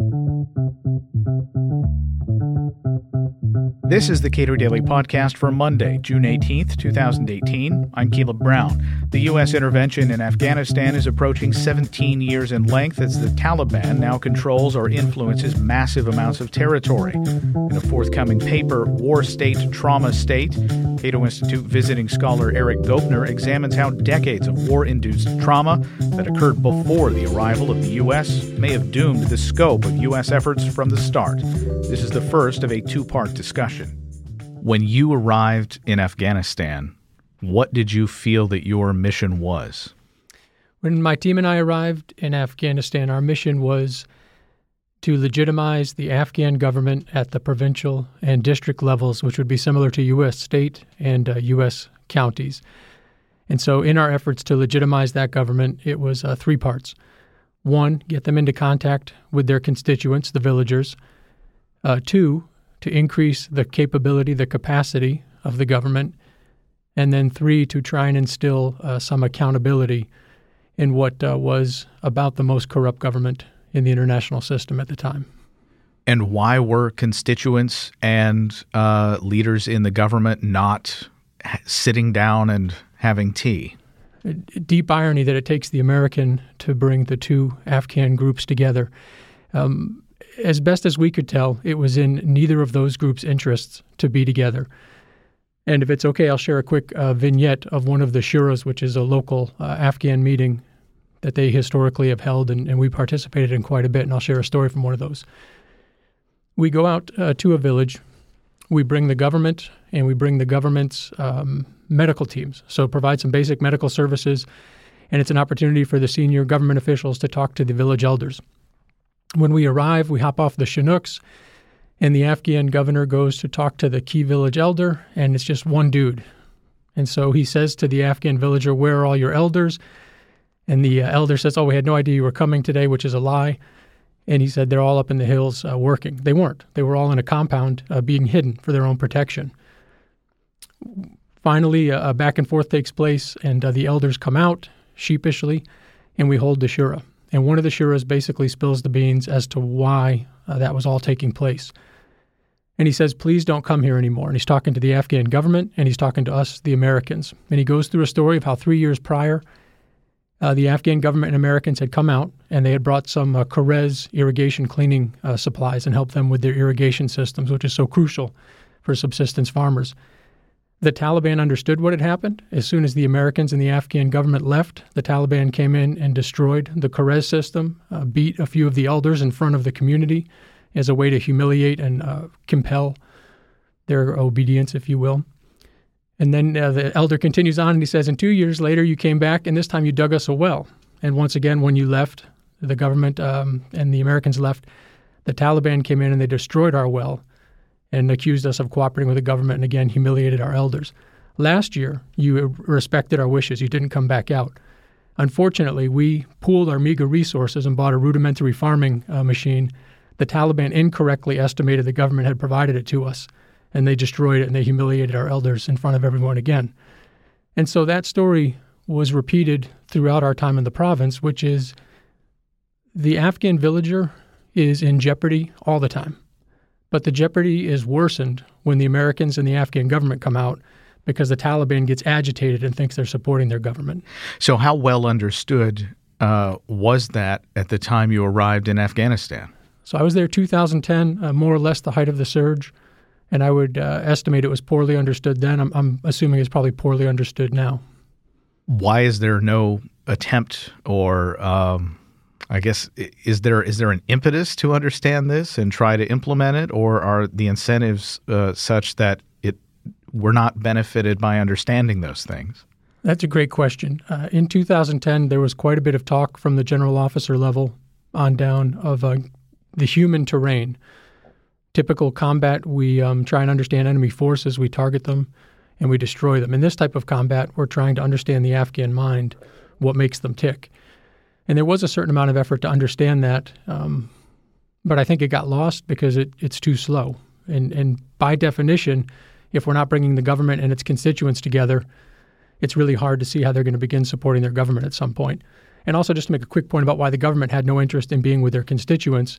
Thank you. This is the Cato Daily Podcast for Monday, June 18th, 2018. I'm Caleb Brown. The U.S. intervention in Afghanistan is approaching 17 years in length as the Taliban now controls or influences massive amounts of territory. In a forthcoming paper, War State, Trauma State, Cato Institute visiting scholar Erik Goepner examines how decades of war induced trauma that occurred before the arrival of the U.S. may have doomed the scope of U.S. efforts from the start. This is the first of a two part discussion. When you arrived in Afghanistan, what did you feel that your mission was? When my team and I arrived in Afghanistan, our mission was to legitimize the Afghan government at the provincial and district levels, which would be similar to U.S. state and uh, U.S. counties. And so, in our efforts to legitimize that government, it was uh, three parts. One, get them into contact with their constituents, the villagers. Uh, two, to increase the capability, the capacity of the government. And then three, to try and instill uh, some accountability in what uh, was about the most corrupt government in the international system at the time. And why were constituents and uh, leaders in the government not sitting down and having tea? Deep irony that it takes the American to bring the two Afghan groups together. Um, as best as we could tell, it was in neither of those groups' interests to be together. And if it's okay, I'll share a quick uh, vignette of one of the shuras, which is a local uh, Afghan meeting that they historically have held, and, and, we participated in quite a bit. And I'll share a story from one of those. We go out uh, to a village, we bring the government, and we bring the government's um, medical teams. So provide some basic medical services, and it's an opportunity for the senior government officials to talk to the village elders. When we arrive, we hop off the Chinooks, and the Afghan governor goes to talk to the key village elder, and it's just one dude. And so he says to the Afghan villager, Where are all your elders? And the uh, elder says, Oh, we had no idea you were coming today, which is a lie. And he said, They're all up in the hills uh, working. They weren't. They were all in a compound uh, being hidden for their own protection. Finally, a back and forth takes place, and uh, the elders come out sheepishly, and we hold the shura. And one of the shuras basically spills the beans as to why uh, that was all taking place. And he says, please don't come here anymore. And he's talking to the Afghan government and he's talking to us, the Americans. And he goes through a story of how three years prior, uh, the Afghan government and Americans had come out and they had brought some uh, irrigation cleaning uh, supplies and helped them with their irrigation systems, which is so crucial for subsistence farmers. The Taliban understood what had happened. As soon as the Americans and the Afghan government left, the Taliban came in and destroyed the Karez system, uh, beat a few of the elders in front of the community as a way to humiliate and uh, compel their obedience, if you will. And then uh, the elder continues on and he says, And two years later, you came back, and this time you dug us a well. And once again, when you left, the government um, and the Americans left, the Taliban came in and they destroyed our well and accused us of cooperating with the government and again humiliated our elders. Last year, you respected our wishes. You didn't come back out. Unfortunately, we pooled our meager resources and bought a rudimentary farming uh, machine. The Taliban incorrectly estimated the government had provided it to us, and they destroyed it and they humiliated our elders in front of everyone again. And so that story was repeated throughout our time in the province, which is the Afghan villager is in jeopardy all the time. But the jeopardy is worsened when the Americans and the Afghan government come out because the Taliban gets agitated and thinks they're supporting their government. So, how well understood uh, was that at the time you arrived in Afghanistan? So, I was there 2010, uh, more or less the height of the surge, and I would uh, estimate it was poorly understood then. I'm, I'm assuming it's probably poorly understood now. Why is there no attempt or um, I guess is there is there an impetus to understand this and try to implement it, or are the incentives uh, such that it we're not benefited by understanding those things? That's a great question. Uh, in 2010, there was quite a bit of talk from the general officer level on down of uh, the human terrain. Typical combat, we um, try and understand enemy forces, we target them, and we destroy them. In this type of combat, we're trying to understand the Afghan mind, what makes them tick. And there was a certain amount of effort to understand that, um, but I think it got lost because it, it's too slow. And, and by definition, if we're not bringing the government and its constituents together, it's really hard to see how they're going to begin supporting their government at some point. And also, just to make a quick point about why the government had no interest in being with their constituents,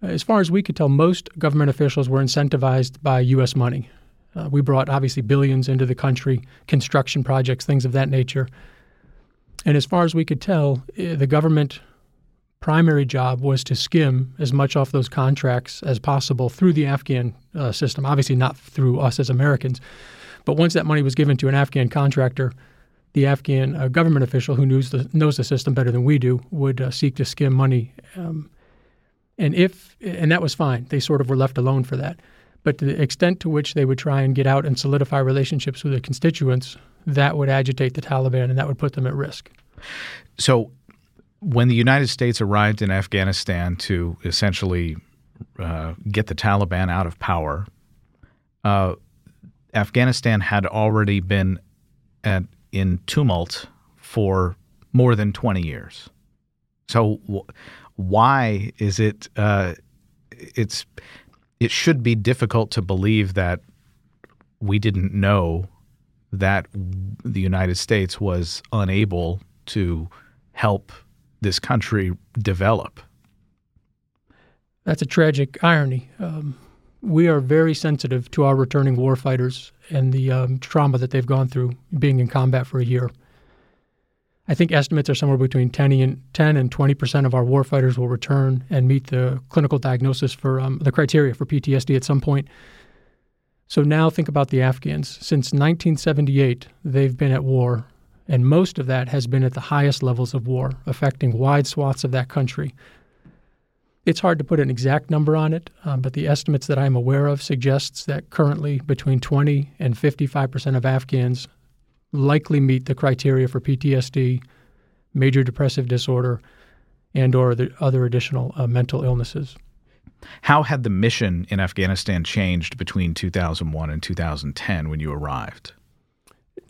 As far as we could tell, most government officials were incentivized by U.S. money. Uh, we brought obviously billions into the country, construction projects, things of that nature. And as far as we could tell, eh, the government primary job was to skim as much off those contracts as possible through the Afghan uh, system. Obviously, not through us as Americans, but once that money was given to an Afghan contractor, the Afghan uh, government official who knows the, knows the system better than we do would uh, seek to skim money. Um, and if and that was fine. They sort of were left alone for that. But to the extent to which they would try and get out and solidify relationships with their constituents, that would agitate the Taliban and that would put them at risk. So, when the United States arrived in Afghanistan to essentially uh, get the Taliban out of power, uh, Afghanistan had already been at, in tumult for more than 20 years. So, w- why is it? Uh, it's it should be difficult to believe that we didn't know that the United States was unable to help this country develop. That's a tragic irony. Um, we are very sensitive to our returning warfighters and the um, trauma that they've gone through being in combat for a year. I think estimates are somewhere between 10 and 10 and 20 percent of our warfighters will return and meet the clinical diagnosis for um, the criteria for PTSD at some point. So now think about the Afghans. Since 1978, they've been at war, and most of that has been at the highest levels of war, affecting wide swaths of that country. It's hard to put an exact number on it, um, but the estimates that I'm aware of suggests that currently between 20 and 55 percent of Afghans likely meet the criteria for PTSD, major depressive disorder, and or the other additional uh, mental illnesses. How had the mission in Afghanistan changed between 2001 and 2010 when you arrived?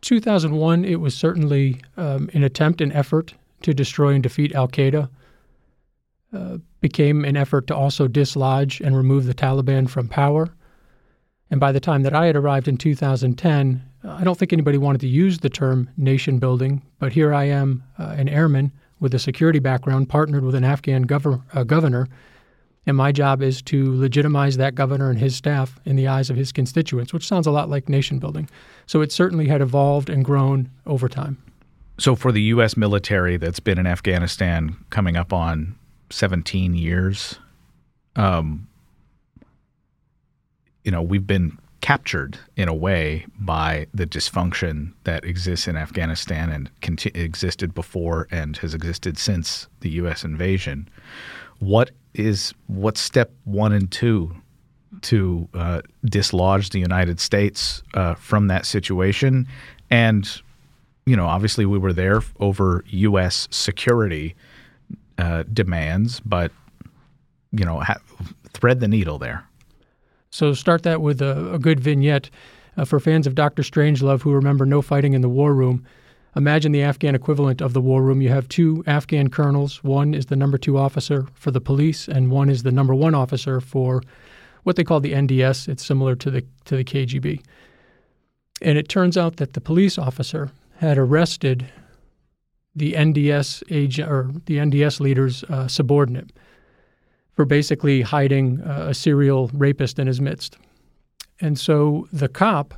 2001, it was certainly um, an attempt, an effort to destroy and defeat Al Qaeda. Uh, became an effort to also dislodge and remove the Taliban from power. And by the time that I had arrived in 2010, I don't think anybody wanted to use the term nation building, but here I am, uh, an airman with a security background, partnered with an Afghan gover- uh, governor, and my job is to legitimize that governor and his staff in the eyes of his constituents, which sounds a lot like nation building. So it certainly had evolved and grown over time. So for the U.S. military that's been in Afghanistan coming up on 17 years, um, you know, we've been captured in a way by the dysfunction that exists in Afghanistan and conti- existed before and has existed since the U.S. invasion. What is what's step one and two to uh, dislodge the United States uh, from that situation? And you know, obviously, we were there over U.S. security uh, demands, but you know, ha- thread the needle there. So start that with a, a good vignette. Uh, for fans of Doctor Strangelove who remember no fighting in the war room, imagine the Afghan equivalent of the war room. You have two Afghan colonels. One is the number two officer for the police, and one is the number one officer for what they call the NDS. It's similar to the to the KGB. And it turns out that the police officer had arrested the NDS agent or the NDS leader's uh, subordinate for basically hiding uh, a serial rapist in his midst. And so the cop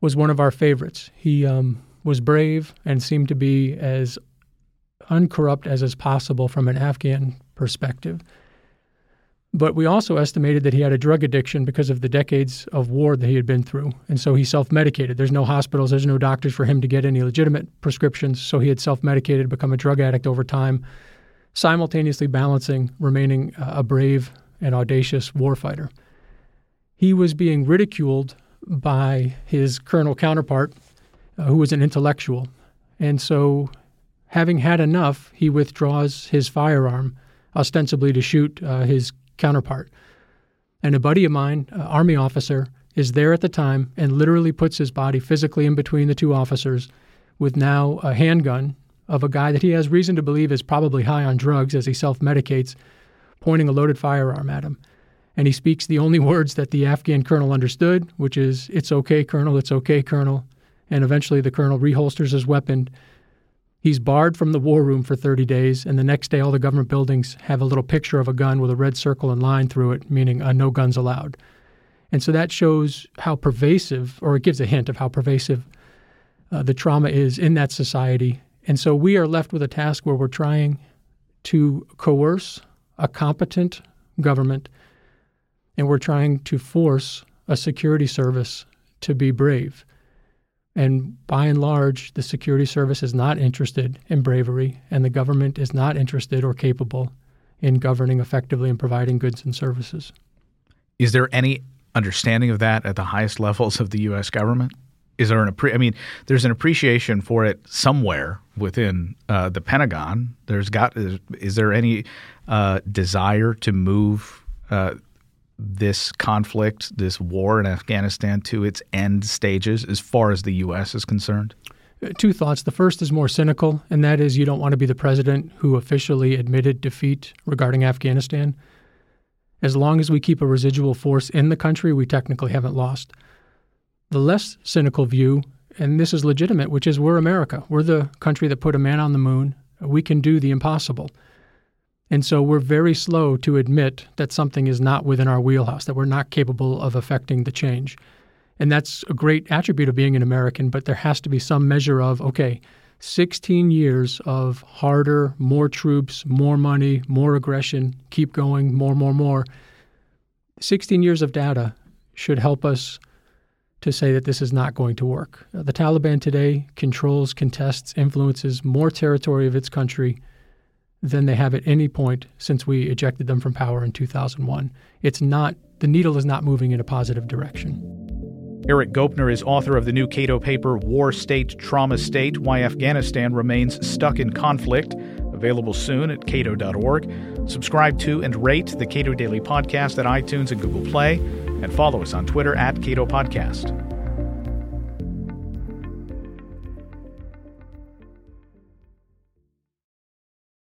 was one of our favorites. He um, was brave and seemed to be as uncorrupt as is possible from an Afghan perspective. But we also estimated that he had a drug addiction because of the decades of war that he had been through. And so he self medicated. There's no hospitals, there's no doctors for him to get any legitimate prescriptions. So he had self medicated, become a drug addict over time simultaneously balancing remaining uh, a brave and audacious warfighter. He was being ridiculed by his colonel counterpart, uh, who was an intellectual. And so, having had enough, he withdraws his firearm, ostensibly to shoot uh, his counterpart. And a buddy of mine, uh, Army officer, is there at the time and literally puts his body physically in between the two officers with now a handgun of a guy that he has reason to believe is probably high on drugs as he self medicates, pointing a loaded firearm at him. And he speaks the only words that the Afghan colonel understood, which is, It's okay, Colonel, it's okay, Colonel. And eventually the colonel reholsters his weapon. He's barred from the war room for 30 days, and the next day, all the government buildings have a little picture of a gun with a red circle and line through it, meaning uh, no guns allowed. And so that shows how pervasive, or it gives a hint of how pervasive uh, the trauma is in that society. And so we are left with a task where we're trying to coerce a competent government and we're trying to force a security service to be brave. And by and large, the security service is not interested in bravery, and the government is not interested or capable in governing effectively and providing goods and services. Is there any understanding of that at the highest levels of the U.S. government? Is there an I mean, there's an appreciation for it somewhere within uh, the Pentagon. There's got is, is there any uh, desire to move uh, this conflict, this war in Afghanistan, to its end stages as far as the U.S. is concerned? Uh, two thoughts. The first is more cynical, and that is you don't want to be the president who officially admitted defeat regarding Afghanistan. As long as we keep a residual force in the country, we technically haven't lost. The less cynical view, and this is legitimate, which is we're America. We're the country that put a man on the moon. We can do the impossible. And so we're very slow to admit that something is not within our wheelhouse, that we're not capable of affecting the change. And that's a great attribute of being an American, but there has to be some measure of, okay, 16 years of harder, more troops, more money, more aggression, keep going, more, more, more. 16 years of data should help us to say that this is not going to work. The Taliban today controls, contests, influences more territory of its country than they have at any point since we ejected them from power in 2001. It's not, the needle is not moving in a positive direction. Erik Goepner is author of the new Cato paper, War State, Trauma State Why Afghanistan Remains Stuck in Conflict, available soon at cato.org. Subscribe to and rate the Cato Daily Podcast at iTunes and Google Play, and follow us on Twitter at Cato Podcast.